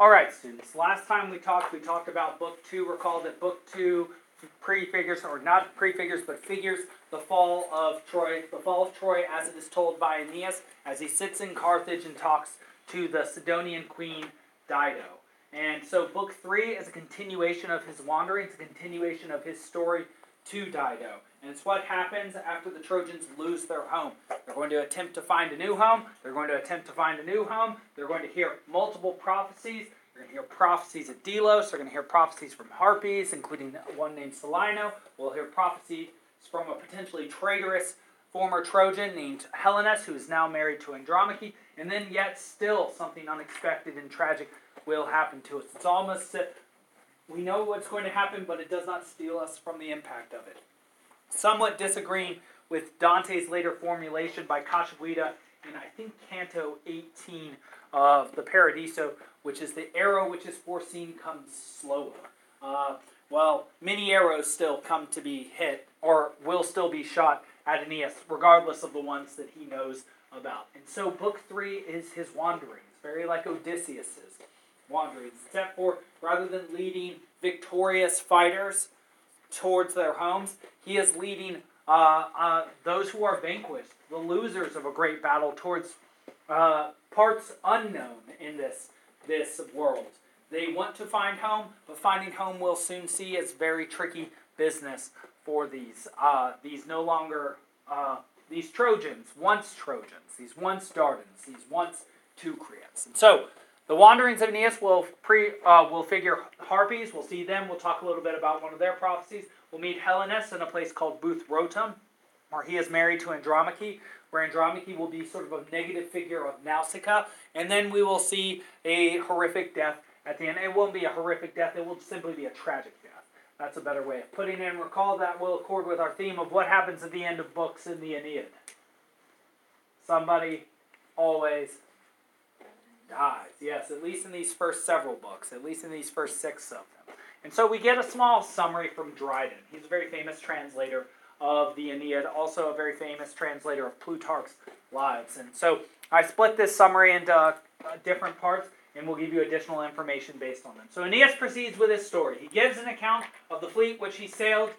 All right, students. Last time we talked, we talked about book two. Recall that book two prefigures, or not prefigures, but figures the fall of Troy, the fall of Troy as it is told by Aeneas as he sits in Carthage and talks to the Sidonian queen Dido. And so book three is a continuation of his wanderings, a continuation of his story to Dido. And it's what happens after the Trojans lose their home. They're going to attempt to find a new home. They're going to attempt to find a new home. They're going to hear multiple prophecies. They're going to hear prophecies of Delos. They're going to hear prophecies from Harpies, including one named Celaeno. We'll hear prophecies from a potentially traitorous former Trojan named Helenus, who is now married to Andromache. And then, yet, still something unexpected and tragic will happen to us. It's almost, we know what's going to happen, but it does not steel us from the impact of it somewhat disagreeing with Dante's later formulation by Cacciaguida in, I think, Canto 18 of the Paradiso, which is the arrow which is foreseen comes slower. Uh, well, many arrows still come to be hit, or will still be shot at Aeneas, regardless of the ones that he knows about. And so, book three is his wanderings, very like Odysseus's wanderings. Step four, rather than leading victorious fighters towards their homes, he is leading uh, uh, those who are vanquished, the losers of a great battle, towards uh, parts unknown in this, this world. They want to find home, but finding home we'll soon see is very tricky business for these. Uh, these no longer, uh, these Trojans, once Trojans, these once Dardans, these once Teucrians. And so, the wanderings of Aeneas will pre uh, will figure harpies. We'll see them. We'll talk a little bit about one of their prophecies. We'll meet Helenus in a place called Buthrotum, where he is married to Andromache, where Andromache will be sort of a negative figure of Nausicaa, and then we will see a horrific death at the end. It won't be a horrific death, it will simply be a tragic death. That's a better way of putting it. And recall that will accord with our theme of what happens at the end of books in the Aeneid. Somebody always dies. Yes, at least in these first several books, at least in these first six of them. And so we get a small summary from Dryden. He's a very famous translator of the Aeneid, also a very famous translator of Plutarch's Lives. And so I split this summary into uh, different parts, and we'll give you additional information based on them. So Aeneas proceeds with his story. He gives an account of the fleet which he sailed,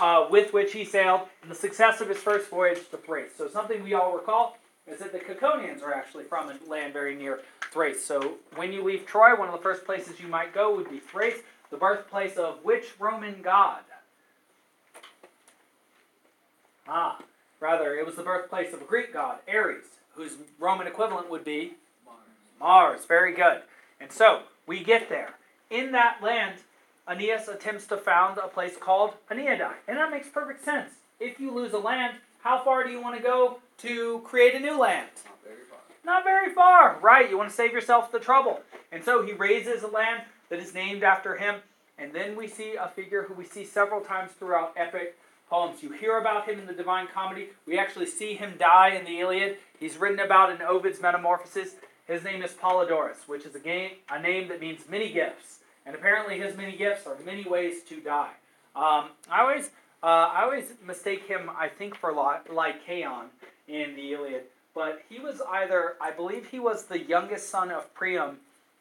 uh, with which he sailed, and the success of his first voyage to Thrace. So something we all recall is that the Ciconians are actually from a land very near Thrace. So when you leave Troy, one of the first places you might go would be Thrace the birthplace of which Roman god? Ah, rather, it was the birthplace of a Greek god, Ares, whose Roman equivalent would be Mars. Mars, very good. And so, we get there. In that land, Aeneas attempts to found a place called Aeneadae. And that makes perfect sense. If you lose a land, how far do you want to go to create a new land? Not very far. Not very far, right? You want to save yourself the trouble. And so he raises a land that is named after him. And then we see a figure who we see several times throughout epic poems. You hear about him in the Divine Comedy. We actually see him die in the Iliad. He's written about in Ovid's Metamorphoses. His name is Polydorus, which is a, game, a name that means many gifts. And apparently, his many gifts are many ways to die. Um, I always, uh, I always mistake him, I think, for Lycaon in the Iliad. But he was either, I believe, he was the youngest son of Priam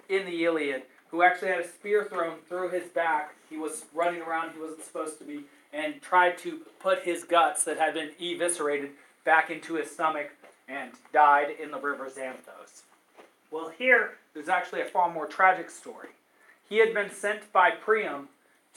in the Iliad, who actually had a spear thrown through his back. He was running around, he wasn't supposed to be, and tried to put his guts that had been eviscerated back into his stomach and died in the river Xanthos. Well, here, there's actually a far more tragic story. He had been sent by Priam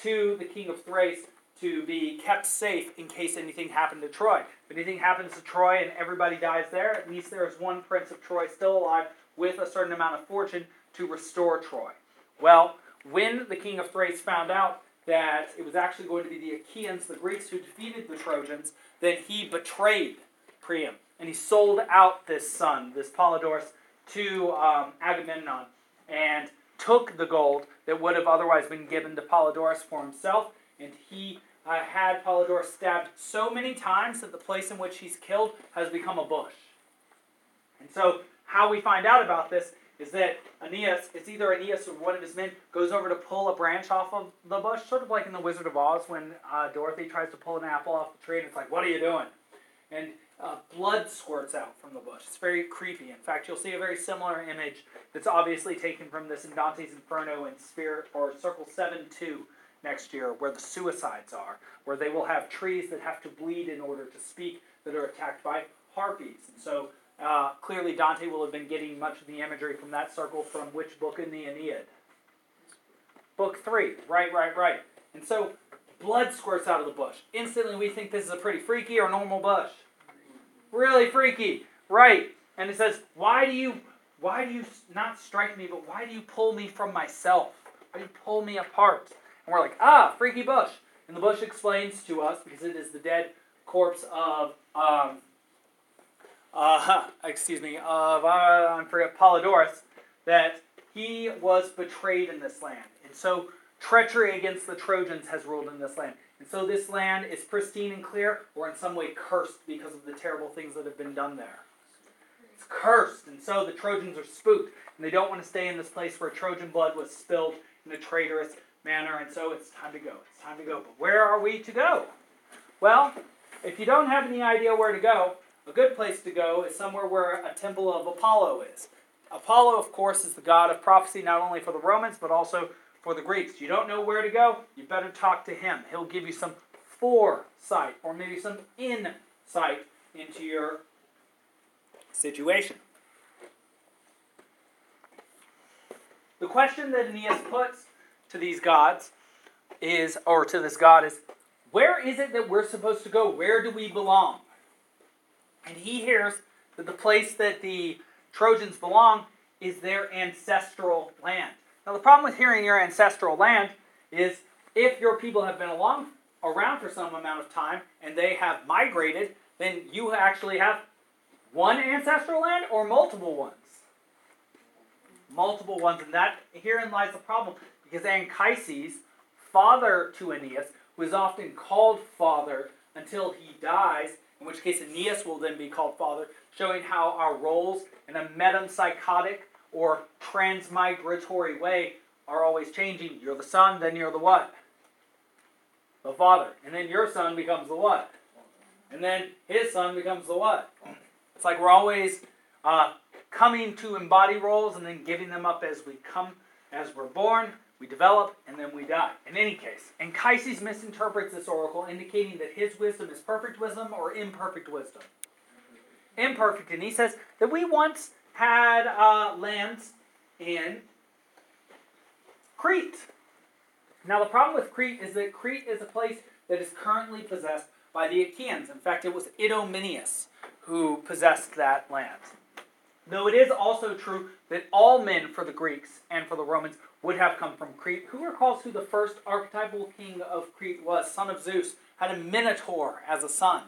to the king of Thrace to be kept safe in case anything happened to Troy. If anything happens to Troy and everybody dies there, at least there is one prince of Troy still alive with a certain amount of fortune to restore Troy. Well, when the king of Thrace found out that it was actually going to be the Achaeans, the Greeks, who defeated the Trojans, then he betrayed Priam. And he sold out this son, this Polydorus, to um, Agamemnon and took the gold that would have otherwise been given to Polydorus for himself. And he uh, had Polydorus stabbed so many times that the place in which he's killed has become a bush. And so, how we find out about this is that Aeneas, it's either Aeneas or one of his men, goes over to pull a branch off of the bush, sort of like in The Wizard of Oz when uh, Dorothy tries to pull an apple off the tree, and it's like, what are you doing? And uh, blood squirts out from the bush. It's very creepy. In fact, you'll see a very similar image that's obviously taken from this in Dante's Inferno in Sphere or Circle 7 2 next year, where the suicides are, where they will have trees that have to bleed in order to speak that are attacked by harpies. And so uh, clearly, Dante will have been getting much of the imagery from that circle from which book in the Aeneid? Book 3. Right, right, right. And so blood squirts out of the bush. Instantly, we think this is a pretty freaky or normal bush. Really freaky, right? And it says, "Why do you, why do you not strike me, but why do you pull me from myself? Why do you pull me apart?" And we're like, "Ah, freaky bush." And the bush explains to us because it is the dead corpse of, um, uh, excuse me, of uh, I forget Polydorus, that he was betrayed in this land, and so treachery against the Trojans has ruled in this land. And so this land is pristine and clear, or in some way cursed because of the terrible things that have been done there. It's cursed, and so the Trojans are spooked, and they don't want to stay in this place where Trojan blood was spilled in a traitorous manner, and so it's time to go. It's time to go. But where are we to go? Well, if you don't have any idea where to go, a good place to go is somewhere where a temple of Apollo is. Apollo, of course, is the god of prophecy not only for the Romans, but also for the Greeks. You don't know where to go, you better talk to him. He'll give you some foresight or maybe some insight into your situation. The question that Aeneas puts to these gods is, or to this god, is where is it that we're supposed to go? Where do we belong? And he hears that the place that the Trojans belong is their ancestral land. Now, the problem with hearing your ancestral land is if your people have been along around for some amount of time and they have migrated, then you actually have one ancestral land or multiple ones. Multiple ones, and that herein lies the problem because Anchises, father to Aeneas, was often called father until he dies, in which case Aeneas will then be called father, showing how our roles in a metempsychotic or transmigratory way are always changing. You're the son, then you're the what? The father. And then your son becomes the what? And then his son becomes the what? It's like we're always uh, coming to embody roles and then giving them up as we come, as we're born, we develop, and then we die. In any case, Anchises misinterprets this oracle, indicating that his wisdom is perfect wisdom or imperfect wisdom. Imperfect. And he says that we once had uh, lands in Crete. Now, the problem with Crete is that Crete is a place that is currently possessed by the Achaeans. In fact, it was Idomeneus who possessed that land. Though it is also true that all men for the Greeks and for the Romans would have come from Crete. Who recalls who the first archetypal king of Crete was? Son of Zeus, had a minotaur as a son.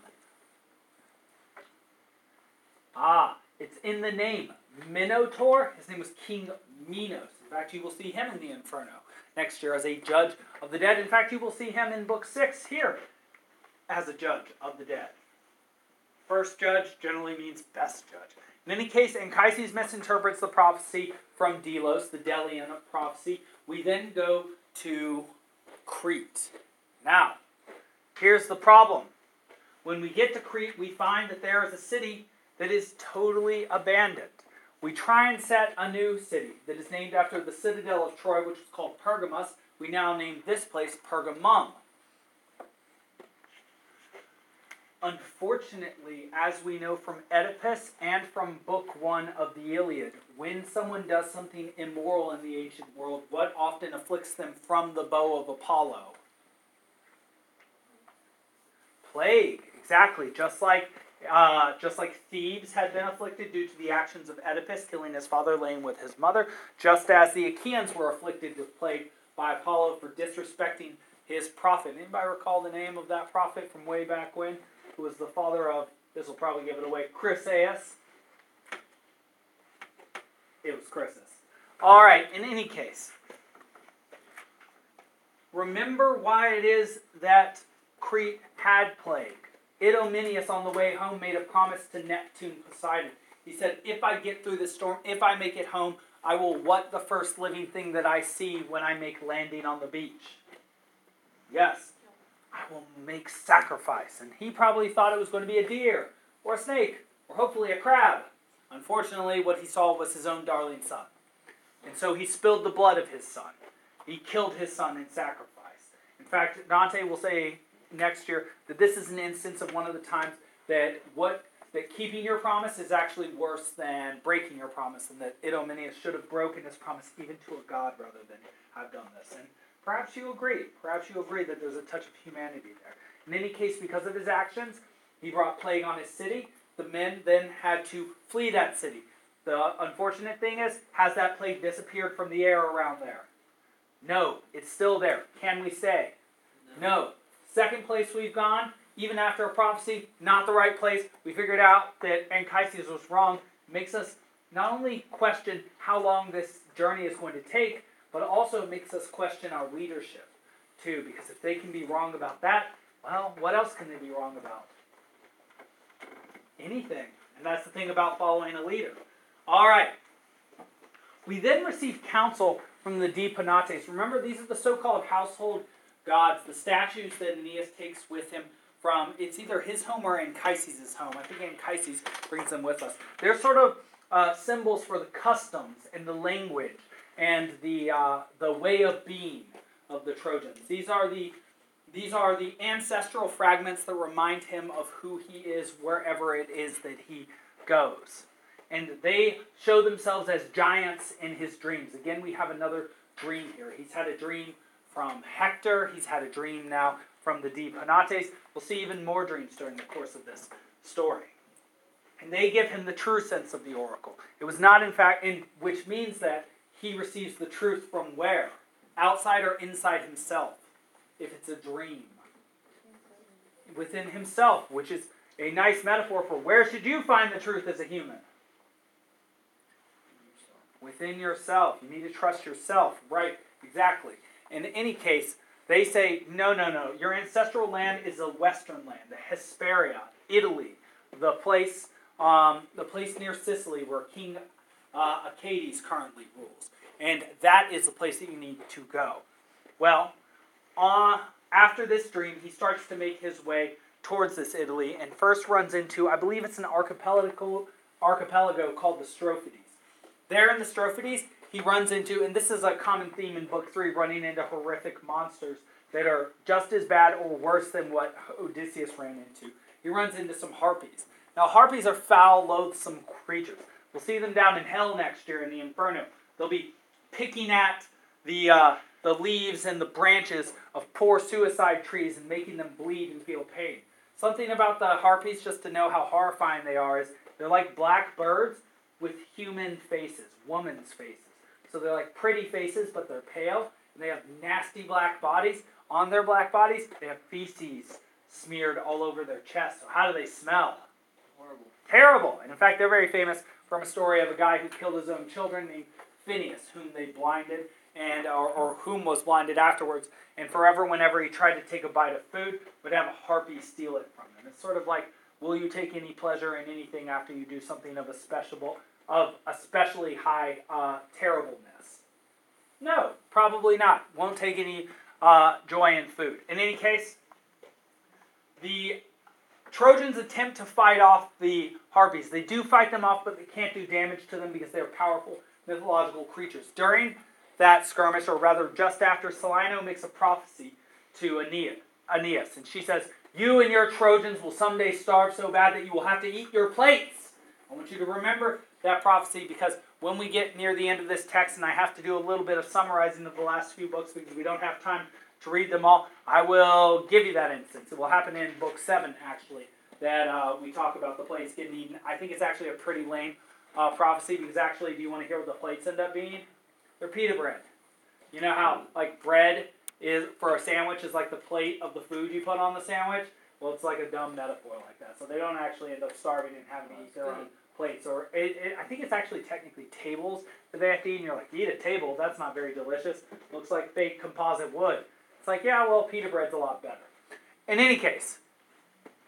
Ah, it's in the name. Minotaur, his name was King Minos. In fact, you will see him in the Inferno next year as a judge of the dead. In fact, you will see him in Book 6 here as a judge of the dead. First judge generally means best judge. In any case, Anchises misinterprets the prophecy from Delos, the Delian prophecy. We then go to Crete. Now, here's the problem. When we get to Crete, we find that there is a city that is totally abandoned. We try and set a new city that is named after the citadel of Troy, which was called Pergamus. We now name this place Pergamum. Unfortunately, as we know from Oedipus and from Book 1 of the Iliad, when someone does something immoral in the ancient world, what often afflicts them from the bow of Apollo? Plague, exactly. Just like uh, just like Thebes had been afflicted due to the actions of Oedipus, killing his father, laying with his mother, just as the Achaeans were afflicted with plague by Apollo for disrespecting his prophet. Anybody recall the name of that prophet from way back when? Who was the father of, this will probably give it away, Chryseis? It was Chryses. All right, in any case, remember why it is that Crete had plague. Idomeneus on the way home made a promise to Neptune Poseidon. He said, If I get through this storm, if I make it home, I will what the first living thing that I see when I make landing on the beach? Yes, I will make sacrifice. And he probably thought it was going to be a deer or a snake, or hopefully a crab. Unfortunately, what he saw was his own darling son. And so he spilled the blood of his son. He killed his son in sacrifice. In fact, Dante will say next year that this is an instance of one of the times that what that keeping your promise is actually worse than breaking your promise, and that Idomeneus should have broken his promise even to a god rather than have done this. And perhaps you agree. Perhaps you agree that there's a touch of humanity there. In any case, because of his actions, he brought plague on his city. The men then had to flee that city. The unfortunate thing is, has that plague disappeared from the air around there? No, it's still there. Can we say? No. no. Second place we've gone, even after a prophecy, not the right place. We figured out that Anchises was wrong. Makes us not only question how long this journey is going to take, but also makes us question our leadership too. Because if they can be wrong about that, well, what else can they be wrong about? Anything. And that's the thing about following a leader. All right. We then receive counsel from the De Penates. Remember, these are the so called household gods, the statues that Aeneas takes with him from, it's either his home or Anchises' home. I think Anchises brings them with us. They're sort of uh, symbols for the customs and the language and the, uh, the way of being of the Trojans. These are the these are the ancestral fragments that remind him of who he is wherever it is that he goes. And they show themselves as giants in his dreams. Again, we have another dream here. He's had a dream from Hector, he's had a dream now from the De We'll see even more dreams during the course of this story. And they give him the true sense of the oracle. It was not, in fact, in, which means that he receives the truth from where? Outside or inside himself if it's a dream. Within himself, which is a nice metaphor for where should you find the truth as a human? Within yourself. You need to trust yourself. Right, exactly. In any case, they say, no, no, no. Your ancestral land is the western land, the Hesperia, Italy, the place, um, the place near Sicily where King uh, Achates currently rules. And that is the place that you need to go. Well, uh, after this dream, he starts to make his way towards this Italy and first runs into, I believe it's an archipelago, archipelago called the Strophades. There in the Strophades, he runs into, and this is a common theme in book three, running into horrific monsters that are just as bad or worse than what Odysseus ran into. He runs into some harpies. Now, harpies are foul, loathsome creatures. We'll see them down in hell next year in the Inferno. They'll be picking at the uh, the leaves and the branches of poor suicide trees and making them bleed and feel pain. Something about the harpies, just to know how horrifying they are, is they're like black birds with human faces, woman's faces. So they're like pretty faces, but they're pale, and they have nasty black bodies. On their black bodies, they have feces smeared all over their chest. So how do they smell? Horrible. Terrible. And in fact, they're very famous from a story of a guy who killed his own children named Phineus, whom they blinded and or, or whom was blinded afterwards. And forever, whenever he tried to take a bite of food, would have a harpy steal it from him. It's sort of like, will you take any pleasure in anything after you do something of a special, of especially high uh, terribleness? No, probably not. Won't take any uh, joy in food. In any case, the Trojans attempt to fight off the harpies. They do fight them off, but they can't do damage to them because they are powerful mythological creatures. During that skirmish, or rather just after Celaeno makes a prophecy to Aeneas, Aeneas, and she says, You and your Trojans will someday starve so bad that you will have to eat your plates. I want you to remember that prophecy because when we get near the end of this text, and I have to do a little bit of summarizing of the last few books because we don't have time to read them all, I will give you that instance. It will happen in book seven, actually, that uh, we talk about the plates getting eaten. I think it's actually a pretty lame uh, prophecy because actually, do you want to hear what the plates end up being? They're pita bread. You know how like bread is for a sandwich is like the plate of the food you put on the sandwich. Well, it's like a dumb metaphor like that. So they don't actually end up starving and having to eat their own plates. Or it, it, I think it's actually technically tables that they have to eat. And you're like, eat a table? That's not very delicious. Looks like fake composite wood. It's like, yeah, well, pita bread's a lot better. In any case,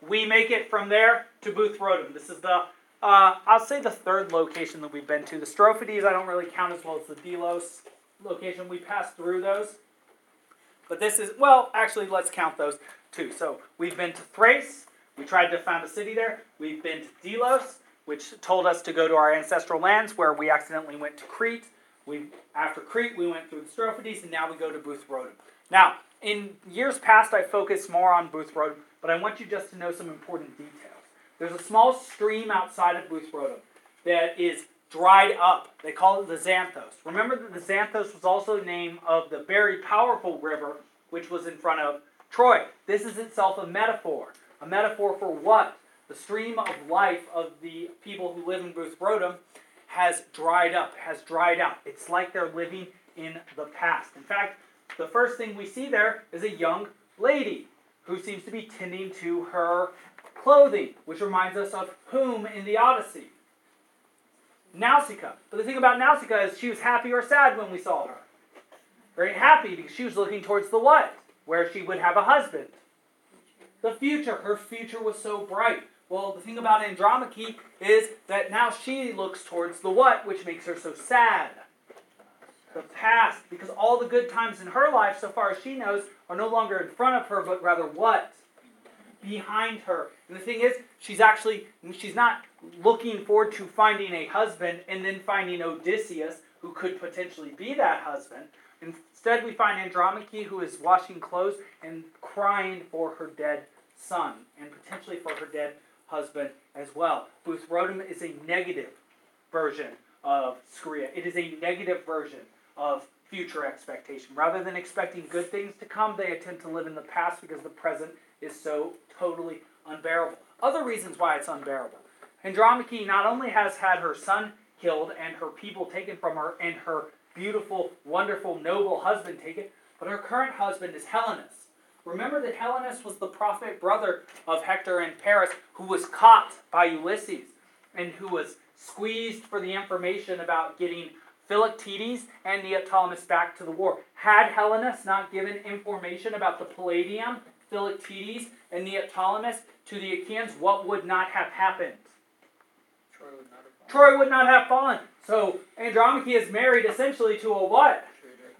we make it from there to Buthrotum. This is the uh, I'll say the third location that we've been to. The Strophades I don't really count as well as the Delos location. We passed through those. But this is, well, actually, let's count those too. So we've been to Thrace, We tried to found a city there. We've been to Delos, which told us to go to our ancestral lands, where we accidentally went to Crete. We after Crete, we went through the Strophades, and now we go to Buthrotum. Now, in years past, I focused more on Buthrotum, but I want you just to know some important details. There's a small stream outside of Buthrotum that is dried up. They call it the Xanthos. Remember that the Xanthos was also the name of the very powerful river which was in front of Troy. This is itself a metaphor. A metaphor for what? The stream of life of the people who live in Buthrotum has dried up, has dried out. It's like they're living in the past. In fact, the first thing we see there is a young lady who seems to be tending to her clothing, which reminds us of whom in the Odyssey? Nausicaa. But the thing about Nausicaa is she was happy or sad when we saw her. Very happy because she was looking towards the what? Where she would have a husband. The future. Her future was so bright. Well, the thing about Andromache is that now she looks towards the what, which makes her so sad. The past, because all the good times in her life, so far as she knows, are no longer in front of her, but rather what? Behind her. And the thing is, she's actually, she's not looking forward to finding a husband and then finding Odysseus, who could potentially be that husband. Instead, we find Andromache, who is washing clothes and crying for her dead son, and potentially for her dead husband as well. Buthrotum is a negative version of Scheria. It is a negative version of future expectation. Rather than expecting good things to come, they attempt to live in the past because the present is so totally unbearable. Other reasons why it's unbearable. Andromache not only has had her son killed and her people taken from her and her beautiful, wonderful, noble husband taken, but her current husband is Helenus. Remember that Helenus was the prophet brother of Hector and Paris, who was caught by Ulysses and who was squeezed for the information about getting Philoctetes and Neoptolemus back to the war. Had Helenus not given information about the Palladium, Philoctetes, and Neoptolemus to the Achaeans, what would not have happened? Troy would not have fallen. Troy would not have fallen. So Andromache is married essentially to a what?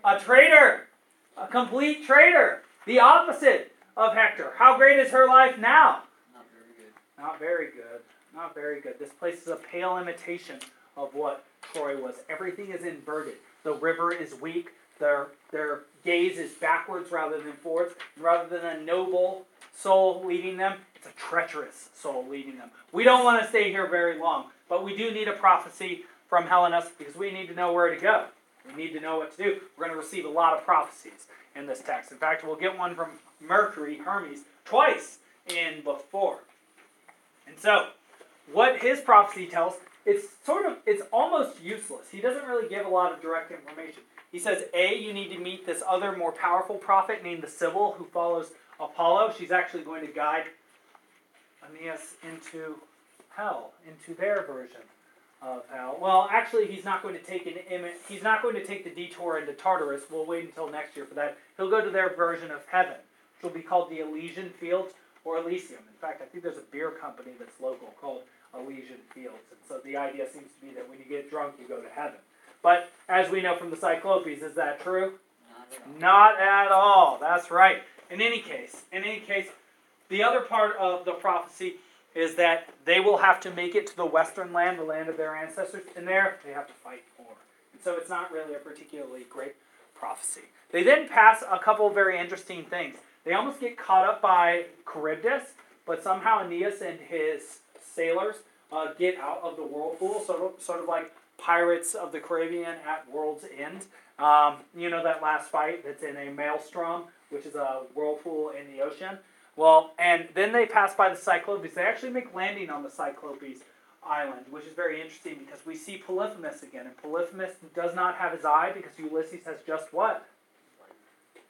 Traitor. A traitor. A complete traitor. The opposite of Hector. How great is her life now? Not very good. Not very good. Not very good. This place is a pale imitation of what Troy was. Everything is inverted. The river is weak. Their, their gaze is backwards rather than forwards. Rather than a noble soul leading them, it's a treacherous soul leading them. We don't want to stay here very long, but we do need a prophecy from Helenus because we need to know where to go. We need to know what to do. We're going to receive a lot of prophecies in this text. In fact, we'll get one from Mercury, Hermes, twice in book four. And so, what his prophecy tells, it's sort of, it's almost useless. He doesn't really give a lot of direct information. He says, A, you need to meet this other more powerful prophet named the Sibyl who follows Apollo. She's actually going to guide Aeneas into hell, into their version of hell. Well, actually, he's not going to take an. He's not going to take the detour into Tartarus. We'll wait until next year for that. He'll go to their version of heaven, which will be called the Elysian Fields or Elysium. In fact, I think there's a beer company that's local called Elysian Fields, and so the idea seems to be that when you get drunk, you go to heaven. But as we know from the Cyclopes, is that true? Not at all. That's right. In any case, in any case, the other part of the prophecy is that they will have to make it to the western land, the land of their ancestors, and there they have to fight for. And so it's not really a particularly great prophecy. They then pass a couple very interesting things. They almost get caught up by Charybdis, but somehow Aeneas and his sailors uh, get out of the whirlpool, of, sort of like Pirates of the Caribbean at World's End. Um, you know that last fight that's in a maelstrom, which is a whirlpool in the ocean. Well, and then they pass by the Cyclopes. They actually make landing on the Cyclopes island, which is very interesting because we see Polyphemus again, and Polyphemus does not have his eye because Ulysses has just what?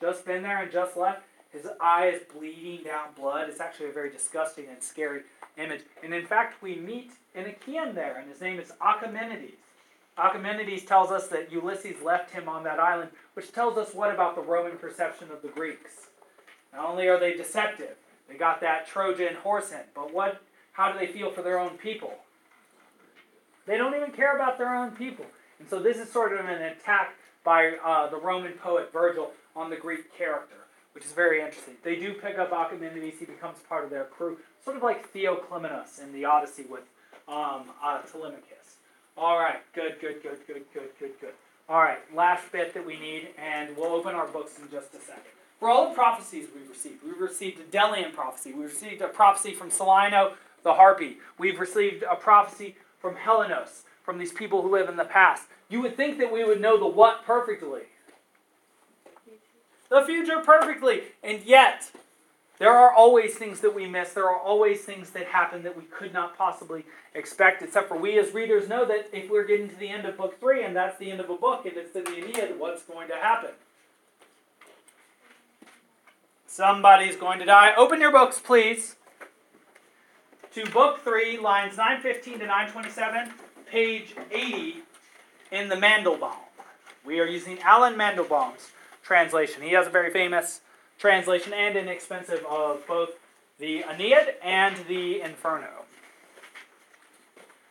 Just been there and just left. His eye is bleeding down blood. It's actually a very disgusting and scary image. And in fact, we meet an Achaean there, and his name is Achaemenides. Achaemenides tells us that Ulysses left him on that island, which tells us what about the Roman perception of the Greeks? Not only are they deceptive, they got that Trojan horse in, but what? How do they feel for their own people? They don't even care about their own people. And so this is sort of an attack by uh, the Roman poet Virgil on the Greek character. Which is very interesting. They do pick up Achaemenides, he becomes part of their crew, sort of like Theoclymenus in the Odyssey with um, uh, Telemachus. All right, good, good, good, good, good, good, good. All right, last bit that we need, and we'll open our books in just a second. For all the prophecies we've received, we've received a Delian prophecy, we've received a prophecy from Celaeno the Harpy, we've received a prophecy from Helenus, from these people who live in the past. You would think that we would know the what perfectly. The future perfectly. And yet, there are always things that we miss. There are always things that happen that we could not possibly expect, except for we as readers know that if we're getting to the end of book three and that's the end of a book and it's the Aeneid, what's going to happen? Somebody's going to die. Open your books, please, to book three, lines 915 to 927, page 80 in the Mandelbaum. We are using Allen Mandelbaum's translation. He has a very famous translation and inexpensive of both the Aeneid and the Inferno.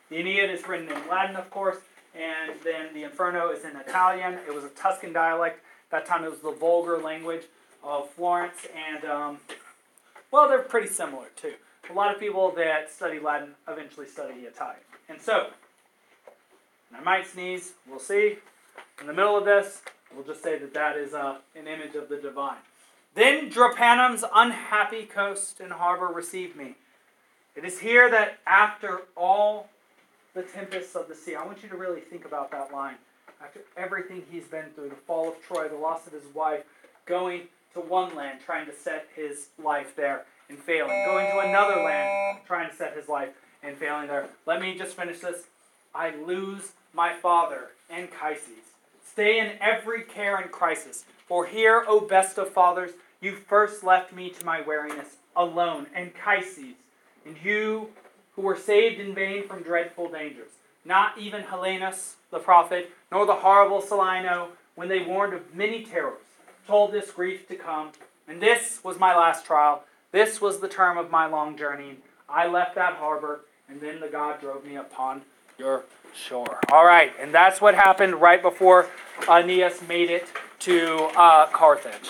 The Aeneid is written in Latin, of course, and then the Inferno is in Italian. It was a Tuscan dialect. That time it was the vulgar language of Florence, and um, well, they're pretty similar too. A lot of people that study Latin eventually study Italian. And so, and I might sneeze, we'll see. In the middle of this, we'll just say that that is uh, an image of the divine. Then Drepanum's unhappy coast and harbor received me. It is here that after all the tempests of the sea, I want you to really think about that line. After everything he's been through, the fall of Troy, the loss of his wife, going to one land, trying to set his life there and failing, going to another land, trying to set his life and failing there. Let me just finish this. I lose my father, Anchises. Stay in every care and crisis. For here, O best of fathers, you first left me to my weariness, alone, and Anchises, and you who were saved in vain from dreadful dangers. Not even Helenus, the prophet, nor the horrible Celaeno, when they warned of many terrors, told this grief to come. And this was my last trial. This was the term of my long journey. I left that harbor, and then the God drove me upon your shore. All right, and that's what happened right before Aeneas made it to uh, Carthage.